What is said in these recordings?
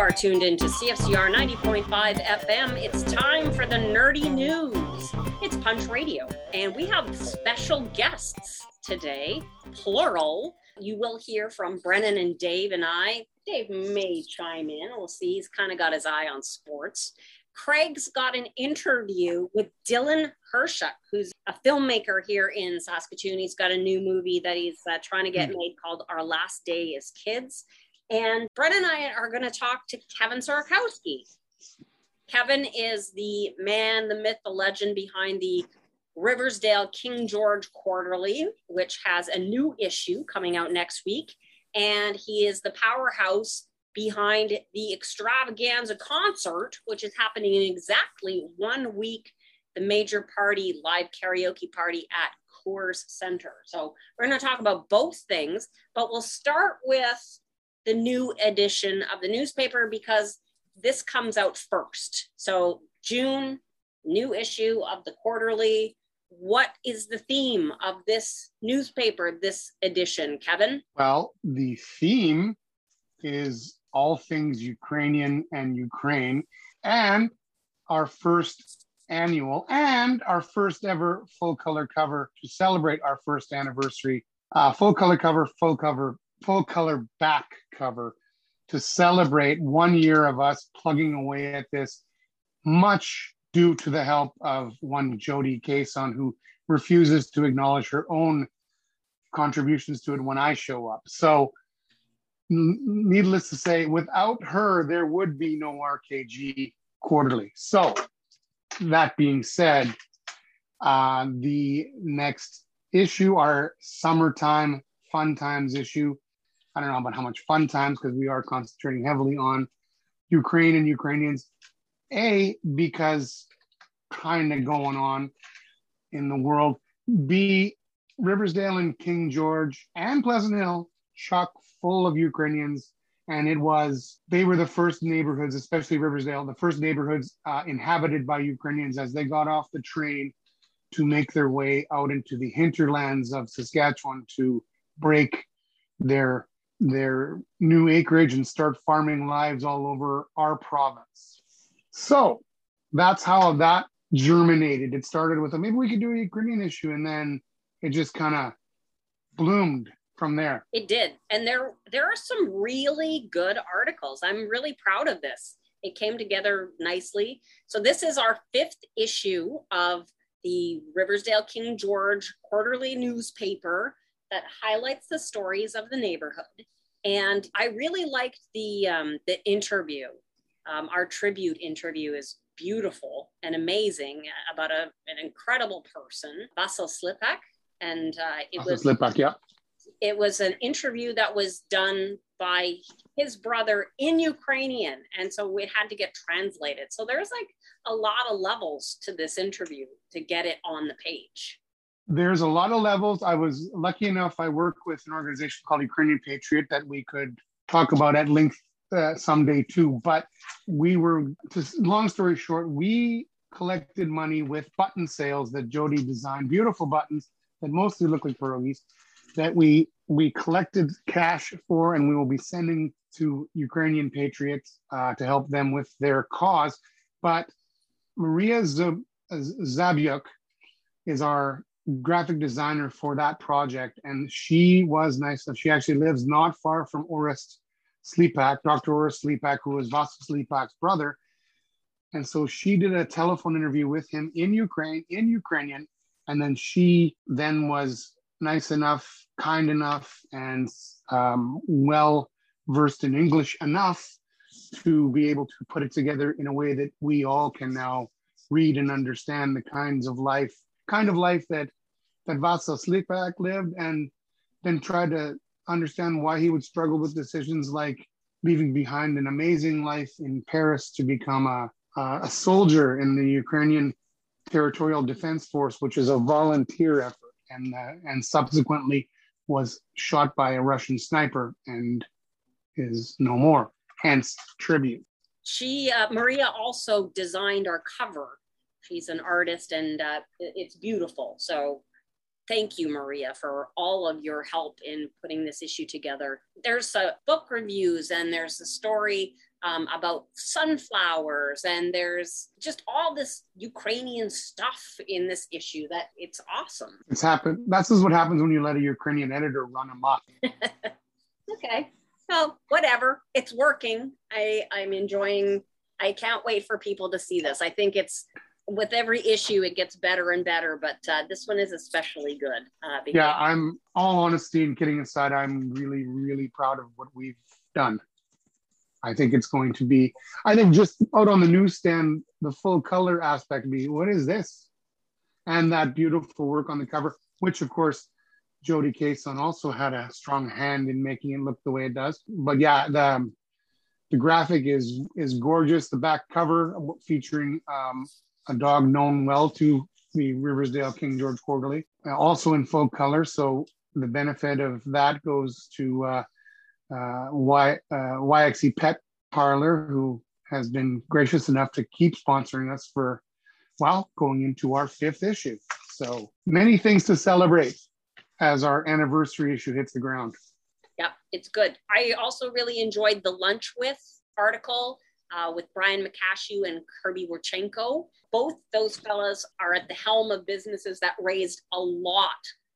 are tuned into CFCR 90.5 FM. It's time for the nerdy news. It's Punch Radio, and we have special guests today, plural. You will hear from Brennan and Dave and I. Dave may chime in. We'll see. He's kind of got his eye on sports. Craig's got an interview with Dylan Hershuk, who's a filmmaker here in Saskatoon. He's got a new movie that he's uh, trying to get hmm. made called Our Last Day as Kids. And Brett and I are going to talk to Kevin Sorokowski. Kevin is the man, the myth, the legend behind the Riversdale King George Quarterly, which has a new issue coming out next week. And he is the powerhouse behind the extravaganza concert, which is happening in exactly one week, the major party live karaoke party at Coors Center. So we're going to talk about both things, but we'll start with the new edition of the newspaper because this comes out first. So, June, new issue of the quarterly. What is the theme of this newspaper, this edition, Kevin? Well, the theme is all things Ukrainian and Ukraine, and our first annual and our first ever full color cover to celebrate our first anniversary. Uh, full color cover, full cover full color back cover to celebrate one year of us plugging away at this, much due to the help of one Jody Cason, who refuses to acknowledge her own contributions to it when I show up. So, needless to say, without her, there would be no RKG quarterly. So, that being said, uh, the next issue, our summertime fun times issue, I don't know about how much fun times because we are concentrating heavily on Ukraine and Ukrainians. A, because kind of going on in the world. B, Riversdale and King George and Pleasant Hill, chock full of Ukrainians. And it was, they were the first neighborhoods, especially Riversdale, the first neighborhoods uh, inhabited by Ukrainians as they got off the train to make their way out into the hinterlands of Saskatchewan to break their their new acreage and start farming lives all over our province. So that's how that germinated. It started with a maybe we could do a Ukrainian issue, and then it just kind of bloomed from there. It did, and there there are some really good articles. I'm really proud of this. It came together nicely. So this is our fifth issue of the Riversdale King George quarterly newspaper that highlights the stories of the neighborhood. And I really liked the um, the interview. Um, our tribute interview is beautiful and amazing about a, an incredible person, Vasil Slipak. And uh, it Vasil was Slipak, yeah. It was an interview that was done by his brother in Ukrainian, and so it had to get translated. So there's like a lot of levels to this interview to get it on the page there's a lot of levels. I was lucky enough, I work with an organization called Ukrainian Patriot that we could talk about at length uh, someday too. But we were, just long story short, we collected money with button sales that Jody designed, beautiful buttons that mostly look like pierogies, that we we collected cash for, and we will be sending to Ukrainian patriots uh, to help them with their cause. But Maria Zabyuk is our graphic designer for that project, and she was nice enough. She actually lives not far from Orest Slipak, Dr. Orest Slipak, who was Vasil Slipak's brother. And so she did a telephone interview with him in Ukraine, in Ukrainian, and then she then was nice enough, kind enough, and um, well versed in English enough to be able to put it together in a way that we all can now read and understand the kinds of life kind of life that that Vasil Slipak lived, and then try to understand why he would struggle with decisions like leaving behind an amazing life in Paris to become a, a soldier in the Ukrainian Territorial Defense Force, which is a volunteer effort, and uh, and subsequently was shot by a Russian sniper and is no more. Hence, tribute. She uh, Maria also designed our cover She's an artist and uh, it's beautiful. So thank you, Maria, for all of your help in putting this issue together. There's uh, book reviews and there's a story um, about sunflowers, and there's just all this Ukrainian stuff in this issue that it's awesome. It's happened. That's just what happens when you let a Ukrainian editor run amok. okay. Well, whatever. It's working. I, I'm enjoying. I can't wait for people to see this. I think it's with every issue it gets better and better, but uh, this one is especially good. Uh, yeah, I'm all honesty and kidding aside. I'm really, really proud of what we've done. I think it's going to be. I think just out on the newsstand, the full color aspect be what is this, and that beautiful work on the cover, which of course Jody Cason also had a strong hand in making it look the way it does. But yeah, the the graphic is is gorgeous. The back cover featuring um, a dog known well to the Riversdale King George Quarterly, uh, also in full color. So the benefit of that goes to uh, uh, y, uh, YXE Pet Parlor, who has been gracious enough to keep sponsoring us for, well, going into our fifth issue. So many things to celebrate as our anniversary issue hits the ground. Yeah, it's good. I also really enjoyed the Lunch With article uh, with Brian McCashew and Kirby Warchenko. Both those fellas are at the helm of businesses that raised a lot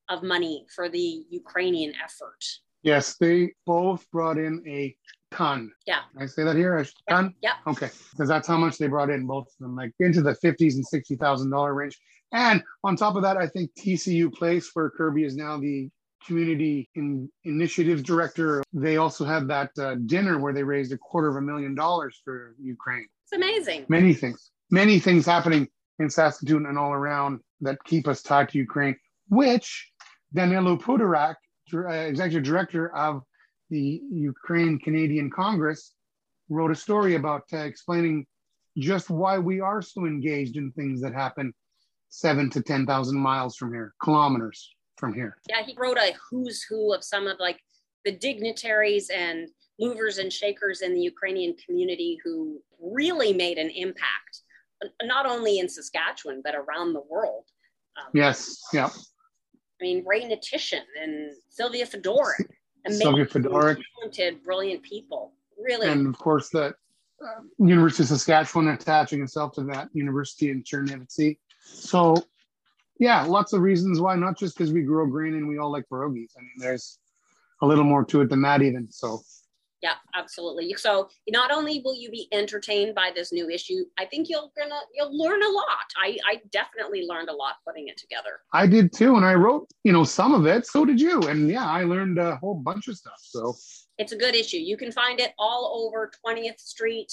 of money for the Ukrainian effort. Yes, they both brought in a ton. Yeah. Can I say that here? A ton? Yeah. Okay. Because that's how much they brought in, both of them, like into the fifties and sixty thousand dollar range. And on top of that, I think TCU Place, where Kirby is now the community in, initiatives director, they also had that uh, dinner where they raised a quarter of a million dollars for Ukraine. It's amazing. Many things, many things happening in Saskatoon and all around that keep us tied to Ukraine, which Danylo Puderak uh, executive director of the Ukraine Canadian Congress, wrote a story about uh, explaining just why we are so engaged in things that happen seven to 10,000 miles from here, kilometers from here. Yeah, he wrote a who's who of some of like the dignitaries and movers and shakers in the Ukrainian community who really made an impact, not only in Saskatchewan, but around the world. Um, yes, yeah. I mean, Ray Hnatyshyn and Sylvia Fedoruk. Sylvia Fedoruk. Talented, brilliant people. Really. And of course, the uh, University of Saskatchewan attaching itself to that university in Chernivtsi. So, yeah, lots of reasons why, not just because we grow green and we all like pierogies. I mean, there's a little more to it than that, even. So, yeah absolutely. So not only will you be entertained by this new issue i think you'll gonna you'll learn a lot. I i definitely learned a lot putting it together. I did too and i wrote you know some of it so did you and yeah i learned a whole bunch of stuff so. It's a good issue. You can find it all over 20th street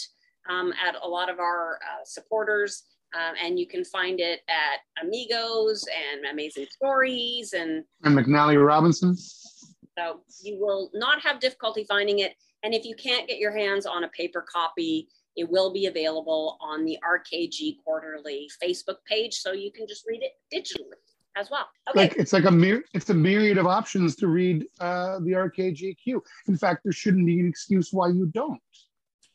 um, at a lot of our uh, supporters um, and you can find it at amigos and amazing stories and and mcnally robinson so you will not have difficulty finding it and if you can't get your hands on a paper copy, it will be available on the RKG Quarterly Facebook page, so you can just read it digitally as well. Okay. Like it's like a myriad, it's a myriad of options to read uh, the RKGQ. In fact, there shouldn't be an excuse why you don't.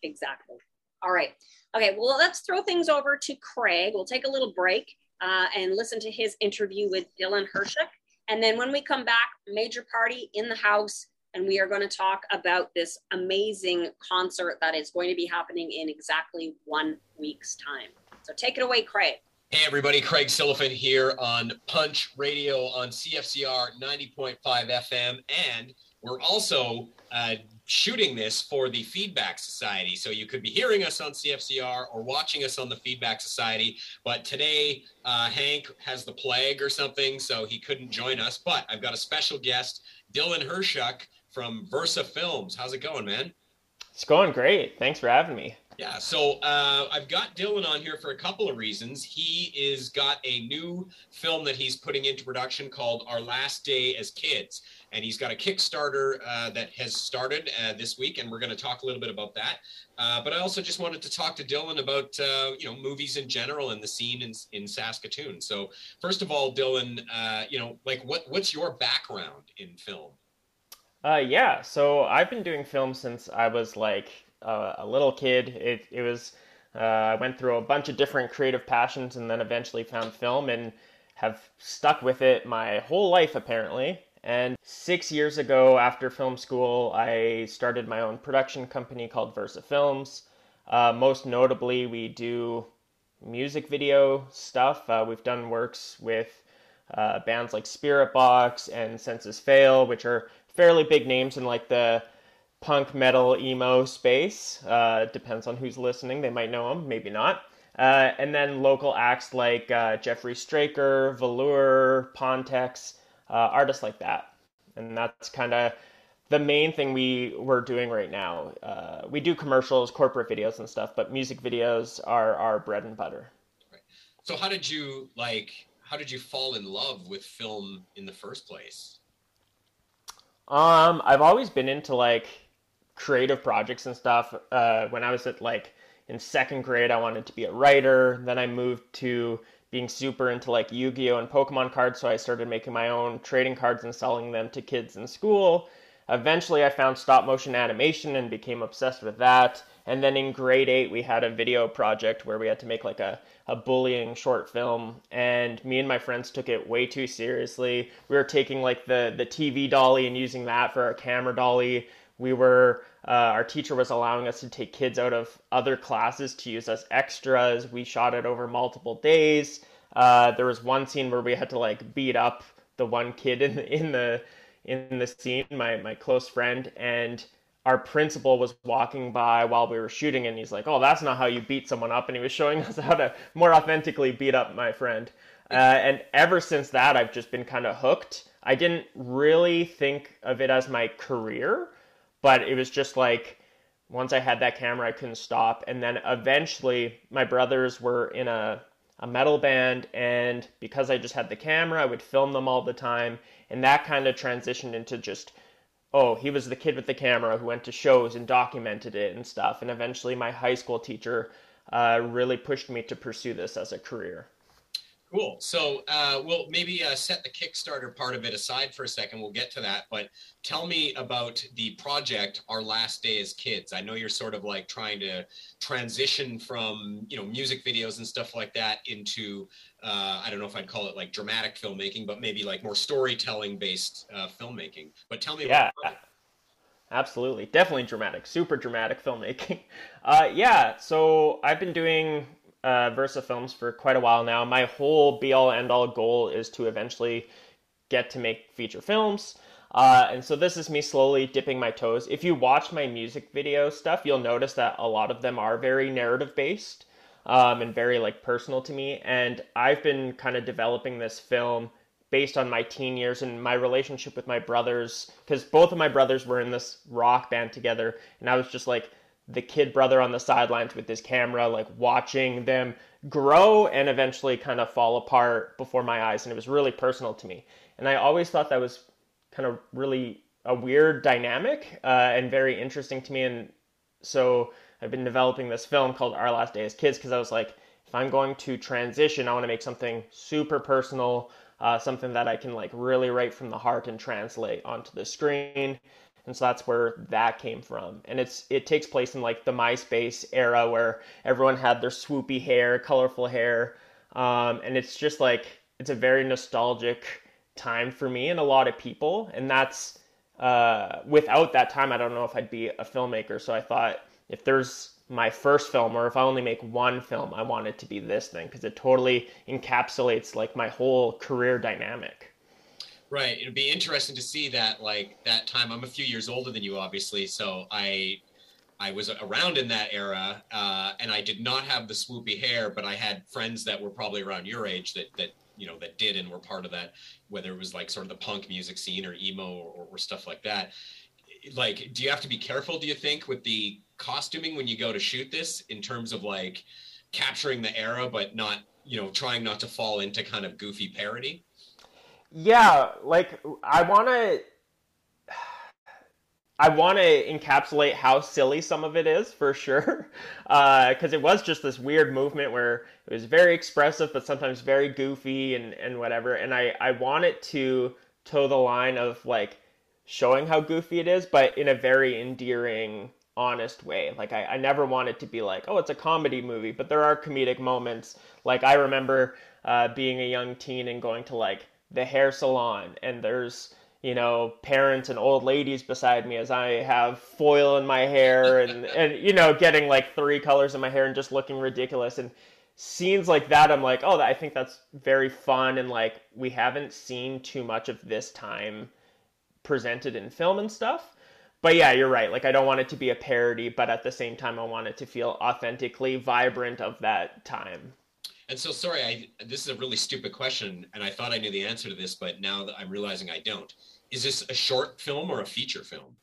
Exactly. All right. Okay. Well, let's throw things over to Craig. We'll take a little break uh, and listen to his interview with Dylan Hershuk. And then when we come back, major party in the house and we are going to talk about this amazing concert that is going to be happening in exactly one week's time. So take it away, Craig. Hey, everybody. Craig Silliphant here on Punch Radio on CFCR 90.5 FM. And we're also uh, shooting this for the Feedback Society. So you could be hearing us on CFCR or watching us on the Feedback Society. But today, uh, Hank has the plague or something, so he couldn't join us. But I've got a special guest, Dylan Hershuk from Versa Films. How's it going, man? It's going great. Thanks for having me. Yeah, so uh, I've got Dylan on here for a couple of reasons. He is got a new film that he's putting into production called Our Last Day as Kids, and he's got a Kickstarter uh, that has started uh, this week, and we're going to talk a little bit about that. Uh, but I also just wanted to talk to Dylan about uh, you know movies in general and the scene in, in Saskatoon. So first of all, Dylan, uh, you know, like what what's your background in film? Uh, yeah, so I've been doing film since I was like a little kid. It, it was, I went through a bunch of different creative passions and then eventually found film and have stuck with it my whole life apparently. And six years ago, after film school, I started my own production company called Versa Films. Uh, most notably, we do music video stuff. Uh, we've done works with uh, bands like Spiritbox and Senses Fail, which are fairly big names in like the punk metal emo space. Uh, depends on who's listening. They might know them, maybe not. Uh, and then local acts like uh, Jeffrey Straker, Velour, Pontex, uh, artists like that. And that's kind of the main thing we we're doing right now. Uh, we do commercials, corporate videos, and stuff, but music videos are our bread and butter. Right. So how did you like? How did you fall in love with film in the first place? Um, I've always been into like creative projects and stuff. Uh, when I was at like in second grade, I wanted to be a writer. Then I moved to being super into like Yu-Gi-Oh and Pokemon cards, so I started making my own trading cards and selling them to kids in school. Eventually, I found stop motion animation and became obsessed with that. And then in grade eight, we had a video project where we had to make like a, a bullying short film. And me and my friends took it way too seriously. We were taking like the, the TV dolly and using that for our camera dolly. We were, uh, our teacher was allowing us to take kids out of other classes to use as extras. We shot it over multiple days. Uh, there was one scene where we had to like beat up the one kid in the, in the in the scene, my my close friend, and our principal was walking by while we were shooting, and he's like, "Oh, that's not how you beat someone up," and he was showing us how to more authentically beat up my friend. Uh, and ever since that, I've just been kind of hooked. I didn't really think of it as my career, but it was just like once I had that camera, I couldn't stop. And then eventually, my brothers were in a a metal band, and because I just had the camera, I would film them all the time, and that kind of transitioned into just oh, he was the kid with the camera who went to shows and documented it and stuff. And eventually, my high school teacher uh, really pushed me to pursue this as a career. Cool. So uh, we'll maybe uh, set the Kickstarter part of it aside for a second. We'll get to that. But tell me about the project, Our Last Day as Kids. I know you're sort of like trying to transition from, you know, music videos and stuff like that into, uh, I don't know if I'd call it like dramatic filmmaking, but maybe like more storytelling based uh, filmmaking. But tell me yeah. Absolutely. Definitely dramatic. Super dramatic filmmaking. Uh, yeah. So I've been doing uh, Versa Films for quite a while now. My whole be all end all goal is to eventually get to make feature films. Uh, and so this is me slowly dipping my toes. If you watch my music video stuff, you'll notice that a lot of them are very narrative based um, and very like personal to me. And I've been kind of developing this film based on my teen years and my relationship with my brothers because both of my brothers were in this rock band together, and I was just like the kid brother on the sidelines with his camera, like watching them grow and eventually kind of fall apart before my eyes. And it was really personal to me. And I always thought that was kind of really a weird dynamic uh, and very interesting to me. And so I've been developing this film called Our Last Day as Kids because I was like, if I'm going to transition, I want to make something super personal, uh, something that I can like really write from the heart and translate onto the screen and so that's where that came from. And it's it takes place in like the myspace era where everyone had their swoopy hair colorful hair. Um, and it's just like it's a very nostalgic time for me and a lot of people. And that's uh, without that time i don't know if i'd be a filmmaker. So i thought if there's my first film or if i only make one film i want it to be this thing because it totally encapsulates like my whole career dynamic Right. It'd be interesting to see that like that time. I'm a few years older than you, obviously, so I I was around in that era, uh, and I did not have the swoopy hair, but I had friends that were probably around your age that that you know that did and were part of that, whether it was like sort of the punk music scene or emo or, or stuff like that. Like, do you have to be careful? Do you think with the costuming when you go to shoot this in terms of like capturing the era, but not you know trying not to fall into kind of goofy parody? Yeah, like I want to I want to encapsulate how silly some of it is for sure, because uh, it was just this weird movement where it was very expressive, but sometimes very goofy and, and whatever. And I, I want it to toe the line of like showing how goofy it is, but in a very endearing, honest way. Like I, I never want it to be like, oh, it's a comedy movie, but there are comedic moments. Like I remember uh, being a young teen and going to like the hair salon and there's you know, parents and old ladies beside me as I have foil in my hair and, and you know, getting like three colors in my hair and just looking ridiculous. And scenes like that, I'm like, oh, I think that's very fun. And like, we haven't seen too much of this time presented in film and stuff. But yeah, you're right. Like, I don't want it to be a parody, but at the same time, I want it to feel authentically vibrant of that time. And so, sorry, I this is a really stupid question, and I thought I knew the answer to this, but now that I'm realizing I don't. Is this a short film or a feature film?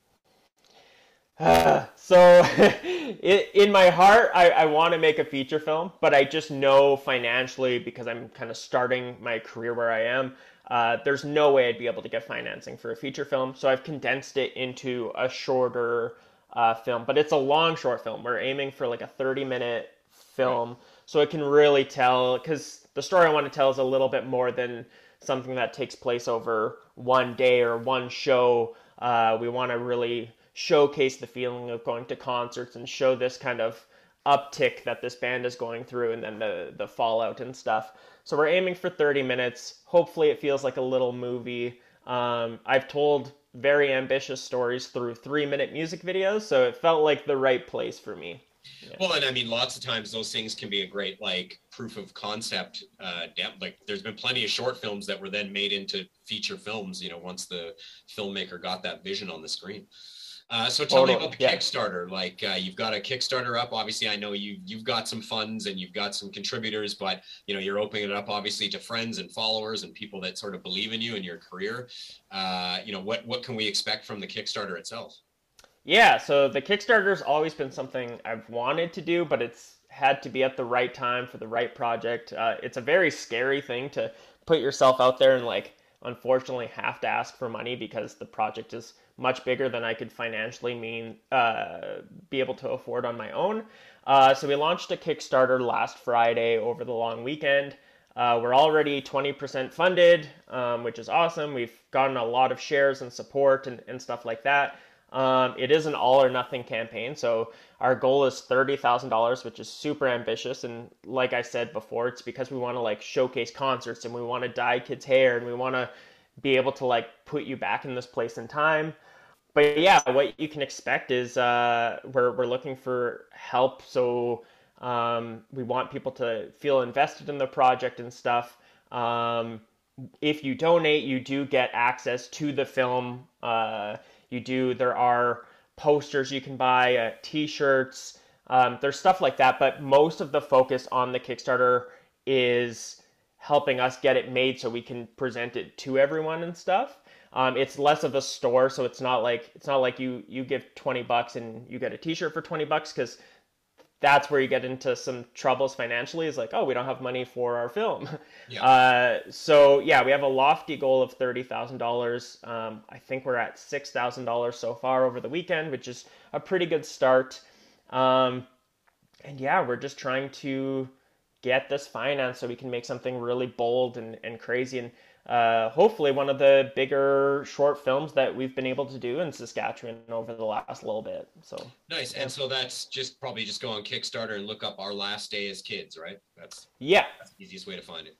Uh, so, in my heart, I, I want to make a feature film, but I just know financially because I'm kind of starting my career where I am. Uh, there's no way I'd be able to get financing for a feature film, so I've condensed it into a shorter uh, film. But it's a long short film. We're aiming for like a 30 minute film. Right so it can really tell because the story I want to tell is a little bit more than something that takes place over one day or one show. Uh, we want to really showcase the feeling of going to concerts and show this kind of uptick that this band is going through and then the the fallout and stuff. So we're aiming for 30 minutes. Hopefully it feels like a little movie. Um, I've told very ambitious stories through three minute music videos, so it felt like the right place for me. Yeah. Well, and I mean, lots of times those things can be a great like proof of concept. Uh, like, there's been plenty of short films that were then made into feature films. You know, once the filmmaker got that vision on the screen. Uh, so tell totally. me about the yeah. Kickstarter. Like uh, you've got a Kickstarter up. Obviously, I know you you've got some funds and you've got some contributors, but you know you're opening it up obviously to friends and followers and people that sort of believe in you and your career. Uh, you know what what can we expect from the Kickstarter itself? Yeah, so the Kickstarter's always been something I've wanted to do, but it's had to be at the right time for the right project. Uh, it's a very scary thing to put yourself out there and like unfortunately have to ask for money because the project is much bigger than I could financially mean uh, be able to afford on my own. Uh, so we launched a Kickstarter last Friday over the long weekend. Uh, we're already 20% funded, um, which is awesome. We've gotten a lot of shares and support and, and stuff like that. Um, it is an all or nothing campaign, so our goal is thirty thousand dollars, which is super ambitious. And like I said before, it's because we want to like showcase concerts and we want to dye kids' hair and we want to be able to like put you back in this place in time. But yeah, what you can expect is uh, we're we're looking for help. So um, we want people to feel invested in the project and stuff. Um, if you donate, you do get access to the film. Uh, you do there are posters you can buy, uh, t-shirts. Um, there's stuff like that, but most of the focus on the Kickstarter is helping us get it made so we can present it to everyone and stuff. Um, it's less of a store, so it's not like it's not like you you give twenty bucks and you get a T-shirt for twenty bucks because that's where you get into some troubles financially is like oh we don't have money for our film. Yeah. Uh, so yeah we have a lofty goal of $30000 um, i think we're at $6000 so far over the weekend which is a pretty good start. Um, and yeah we're just trying to get this finance so we can make something really bold and, and crazy. And uh, hopefully one of the bigger short films that we've been able to do in Saskatchewan over the last little bit. So nice. And so that's just probably just go on Kickstarter and look up our last day as kids, right? That's yeah, that's the easiest way to find it.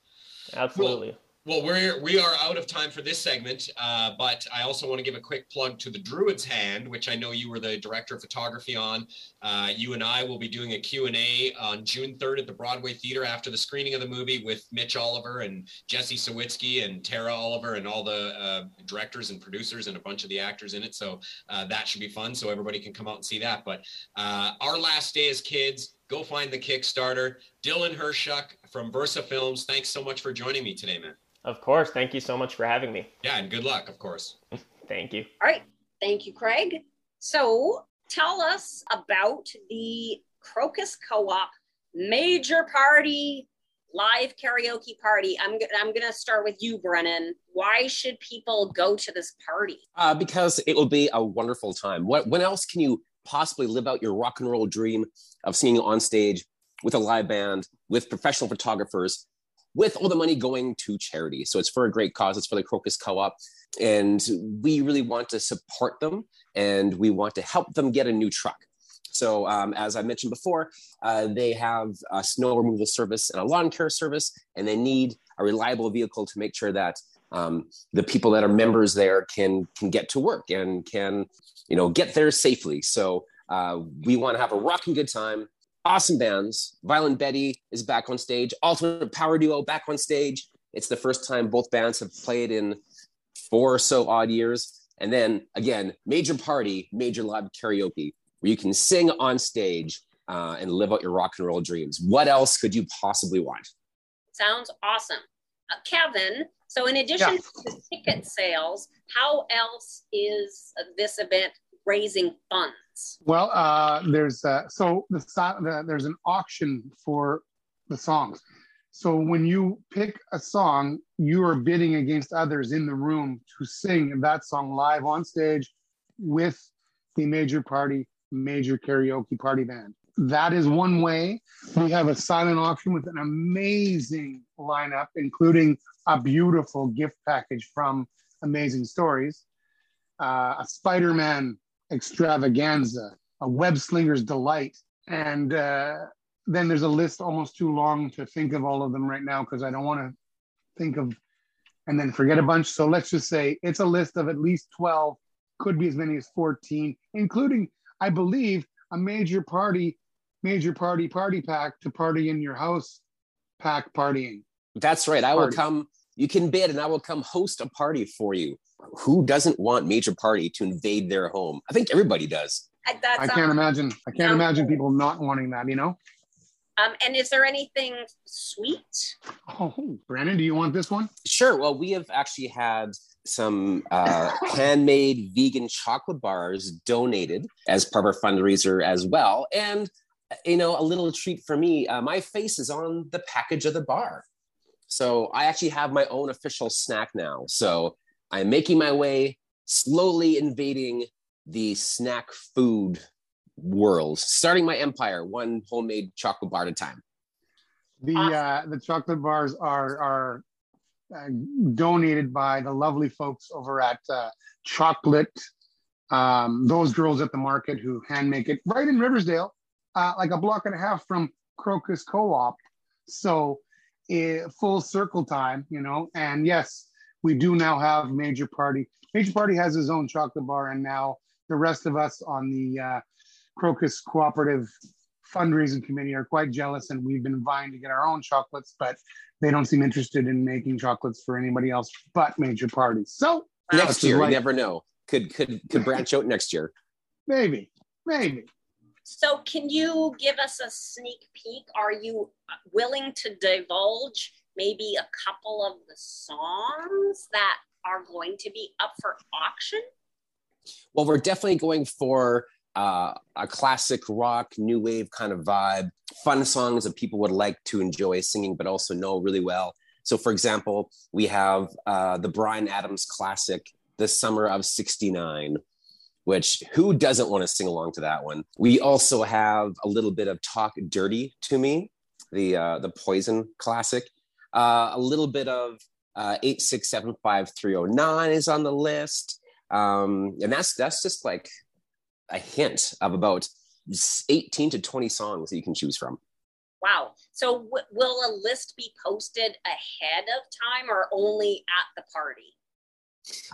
Absolutely. Well, well, we're we are out of time for this segment, uh, but I also want to give a quick plug to the Druid's Hand, which I know you were the director of photography on. Uh, you and I will be doing a Q and A on June 3rd at the Broadway Theater after the screening of the movie with Mitch Oliver and Jesse Sawitsky and Tara Oliver and all the uh, directors and producers and a bunch of the actors in it. So uh, that should be fun. So everybody can come out and see that. But uh, our last day as kids go find the Kickstarter. Dylan Hershuk from Versa Films, thanks so much for joining me today, man. Of course. Thank you so much for having me. Yeah, and good luck, of course. Thank you. All right. Thank you, Craig. So tell us about the Crocus Co op major party live karaoke party. I'm, I'm going to start with you, Brennan. Why should people go to this party? Uh, because it will be a wonderful time. What, when else can you possibly live out your rock and roll dream of singing on stage with a live band, with professional photographers, with all the money going to charity. So it's for a great cause. It's for the Crocus Co-op. And we really want to support them and we want to help them get a new truck. So um, as I mentioned before, uh, they have a snow removal service and a lawn care service, and they need a reliable vehicle to make sure that um, the people that are members there can can get to work and can you know get there safely. So uh, we want to have a rocking good time. Awesome bands. Violent Betty is back on stage. Ultimate Power Duo back on stage. It's the first time both bands have played in four or so odd years. And then again, major party, major live karaoke, where you can sing on stage uh, and live out your rock and roll dreams. What else could you possibly want? Sounds awesome. Uh, Kevin, so in addition Yeah. to the ticket sales, how else is this event raising funds? Well, uh, there's uh, so the, the there's an auction for the songs. So when you pick a song, you are bidding against others in the room to sing that song live on stage with the major party, major karaoke party band. That is one way. We have a silent auction with an amazing lineup, including a beautiful gift package from Amazing Stories, uh, a Spider-Man extravaganza, a web slinger's delight. And uh, then there's a list almost too long to think of all of them right now because I don't want to think of and then forget a bunch. So let's just say it's a list of at least 12, could be as many as 14, including, I believe, a major party, major party party pack to party in your house pack partying. That's right. I will Party. come. You can bid, and I will come host a party for you. Who doesn't want major party to invade their home? I think everybody does. Uh, I can't imagine. I can't sounds imagine people not wanting that. You know. Um, and is there anything sweet? Oh, Brandon, do you want this one? Sure. Well, we have actually had some uh, handmade vegan chocolate bars donated as part of our fundraiser as well. And, you know, a little treat for me, uh, my face is on the package of the bar. So I actually have my own official snack now. So I'm making my way slowly invading the snack food world, starting my empire one homemade chocolate bar at a time. The Awesome. uh, the chocolate bars are are uh, donated by the lovely folks over at uh, Chocolate. Um, those girls at the market who hand make it right in Riversdale, uh, like a block and a half from Crocus Co-op. So, eh, full circle time, you know. And yes, we do now have Major Party. Major Party has his own chocolate bar, and now the rest of us on the uh, Crocus Cooperative fundraising committee are quite jealous and we've been vying to get our own chocolates, but they don't seem interested in making chocolates for anybody else but major parties. So Next year, right. you never know. Could could could branch out next year. maybe, maybe. So, can you give us a sneak peek? Are you willing to divulge maybe a couple of the songs that are going to be up for auction? Well, we're definitely going for uh, a classic rock, new wave kind of vibe, fun songs that people would like to enjoy singing, but also know really well. So, for example, we have uh, the Bryan Adams classic, The Summer of 69, which who doesn't want to sing along to that one? We also have a little bit of Talk Dirty to Me, the, uh, the Poison classic, uh, a little bit of uh, 8675309 is on the list um, and that's that's just like a hint of about 18 to 20 songs that you can choose from Wow. So, w- will a list be posted ahead of time or only at the party?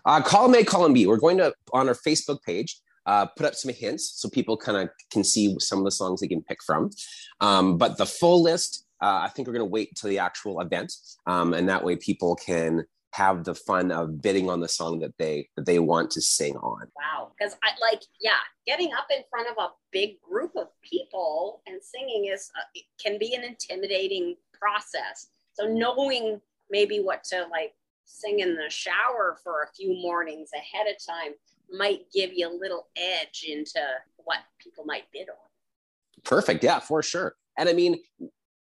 Uh, column a column b we're going to on our facebook page uh, put up some hints so people kind of can see some of the songs they can pick from um, but the full list uh, i think we're going to wait till the actual event um, and that way people can have the fun of bidding on the song that they that they want to sing on Wow. Because I like, yeah, getting up in front of a big group of people and singing is uh, can be an intimidating process. So knowing maybe what to like sing in the shower for a few mornings ahead of time might give you a little edge into what people might bid on. Perfect. Yeah, for sure. And I mean,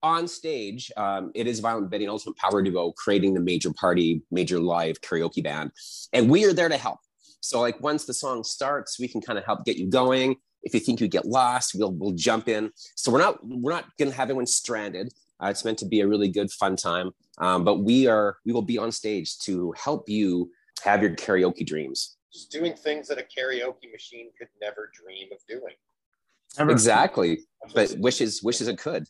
on stage, um, it is Violent Betty and Ultimate Power Duo creating the major party, major live karaoke band. And we are there to help. So, like, once the song starts, we can kind of help get you going. If you think you get lost, we'll, we'll jump in. So, we're not, we're not going to have anyone stranded. Uh, it's meant to be a really good, fun time. Um, but we are, we will be on stage to help you have your karaoke dreams. Just doing things that a karaoke machine could never dream of doing. Ever. Exactly. But wishes, wishes it could.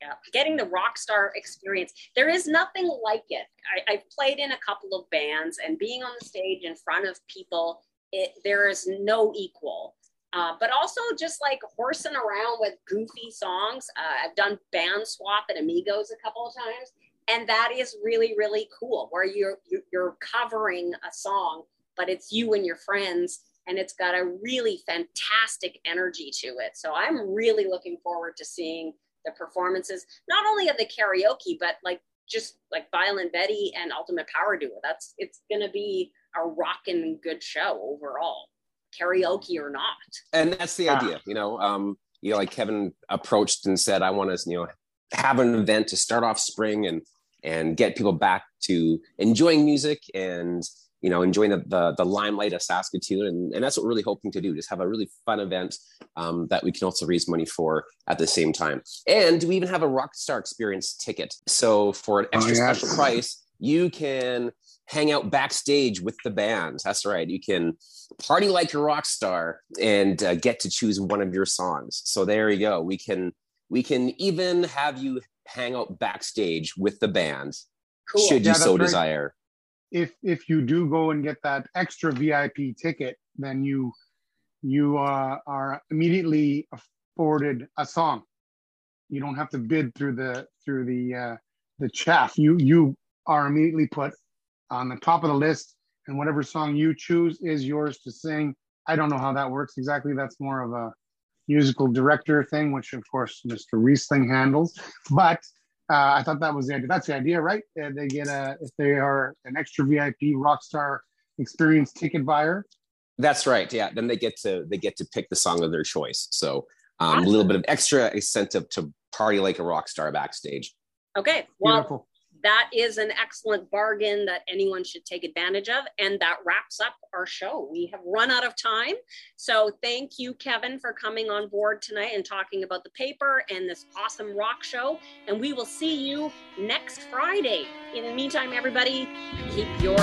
Yeah, getting the rock star experience. There is nothing like it. I, I've played in a couple of bands, and being on the stage in front of people, it, there is no equal. Uh, but also just like horsing around with goofy songs. Uh, I've done band swap at Amigos a couple of times, and that is really really cool. Where you're you're covering a song, but it's you and your friends, and it's got a really fantastic energy to it. So I'm really looking forward to seeing the performances, not only of the karaoke, but like just like Violent Betty and Ultimate Power Duo. That's it's gonna be a rocking good show overall karaoke or not. And that's the idea, you know. Um, you know, like Kevin approached and said, "I want to, you know, have an event to start off spring and and get people back to enjoying music and you know enjoying the the, the limelight of Saskatoon, and, and that's what we're really hoping to do. Just have a really fun event um, that we can also raise money for at the same time. And we even have a rock star Experience ticket. So for an extra oh, yes. special price, you can hang out backstage with the band. That's right. You can party like a rock star and uh, get to choose one of your songs. So there you go. We can we can even have you hang out backstage with the band, cool. should you yeah, so desire. If if you do go and get that extra VIP ticket, then you you uh, are immediately afforded a song. You don't have to bid through the through the uh, the chaff. You you are immediately put on the top of the list, and whatever song you choose is yours to sing. I don't know how that works exactly. That's more of a musical director thing, which of course Mr. Riesling handles. But uh, I thought that was the idea. That's the idea, right? Uh, they get a if they are an extra VIP Rockstar experience ticket buyer. That's right. Yeah, then they get to they get to pick the song of their choice. So um, awesome. a little bit of extra incentive to party like a rock star backstage. Okay. Well, Beautiful that is an excellent bargain that anyone should take advantage of. And that wraps up our show. We have run out of time. So thank you, Kevin, for coming on board tonight and talking about the paper and this awesome rock show. And we will see you next Friday. In the meantime, everybody, keep your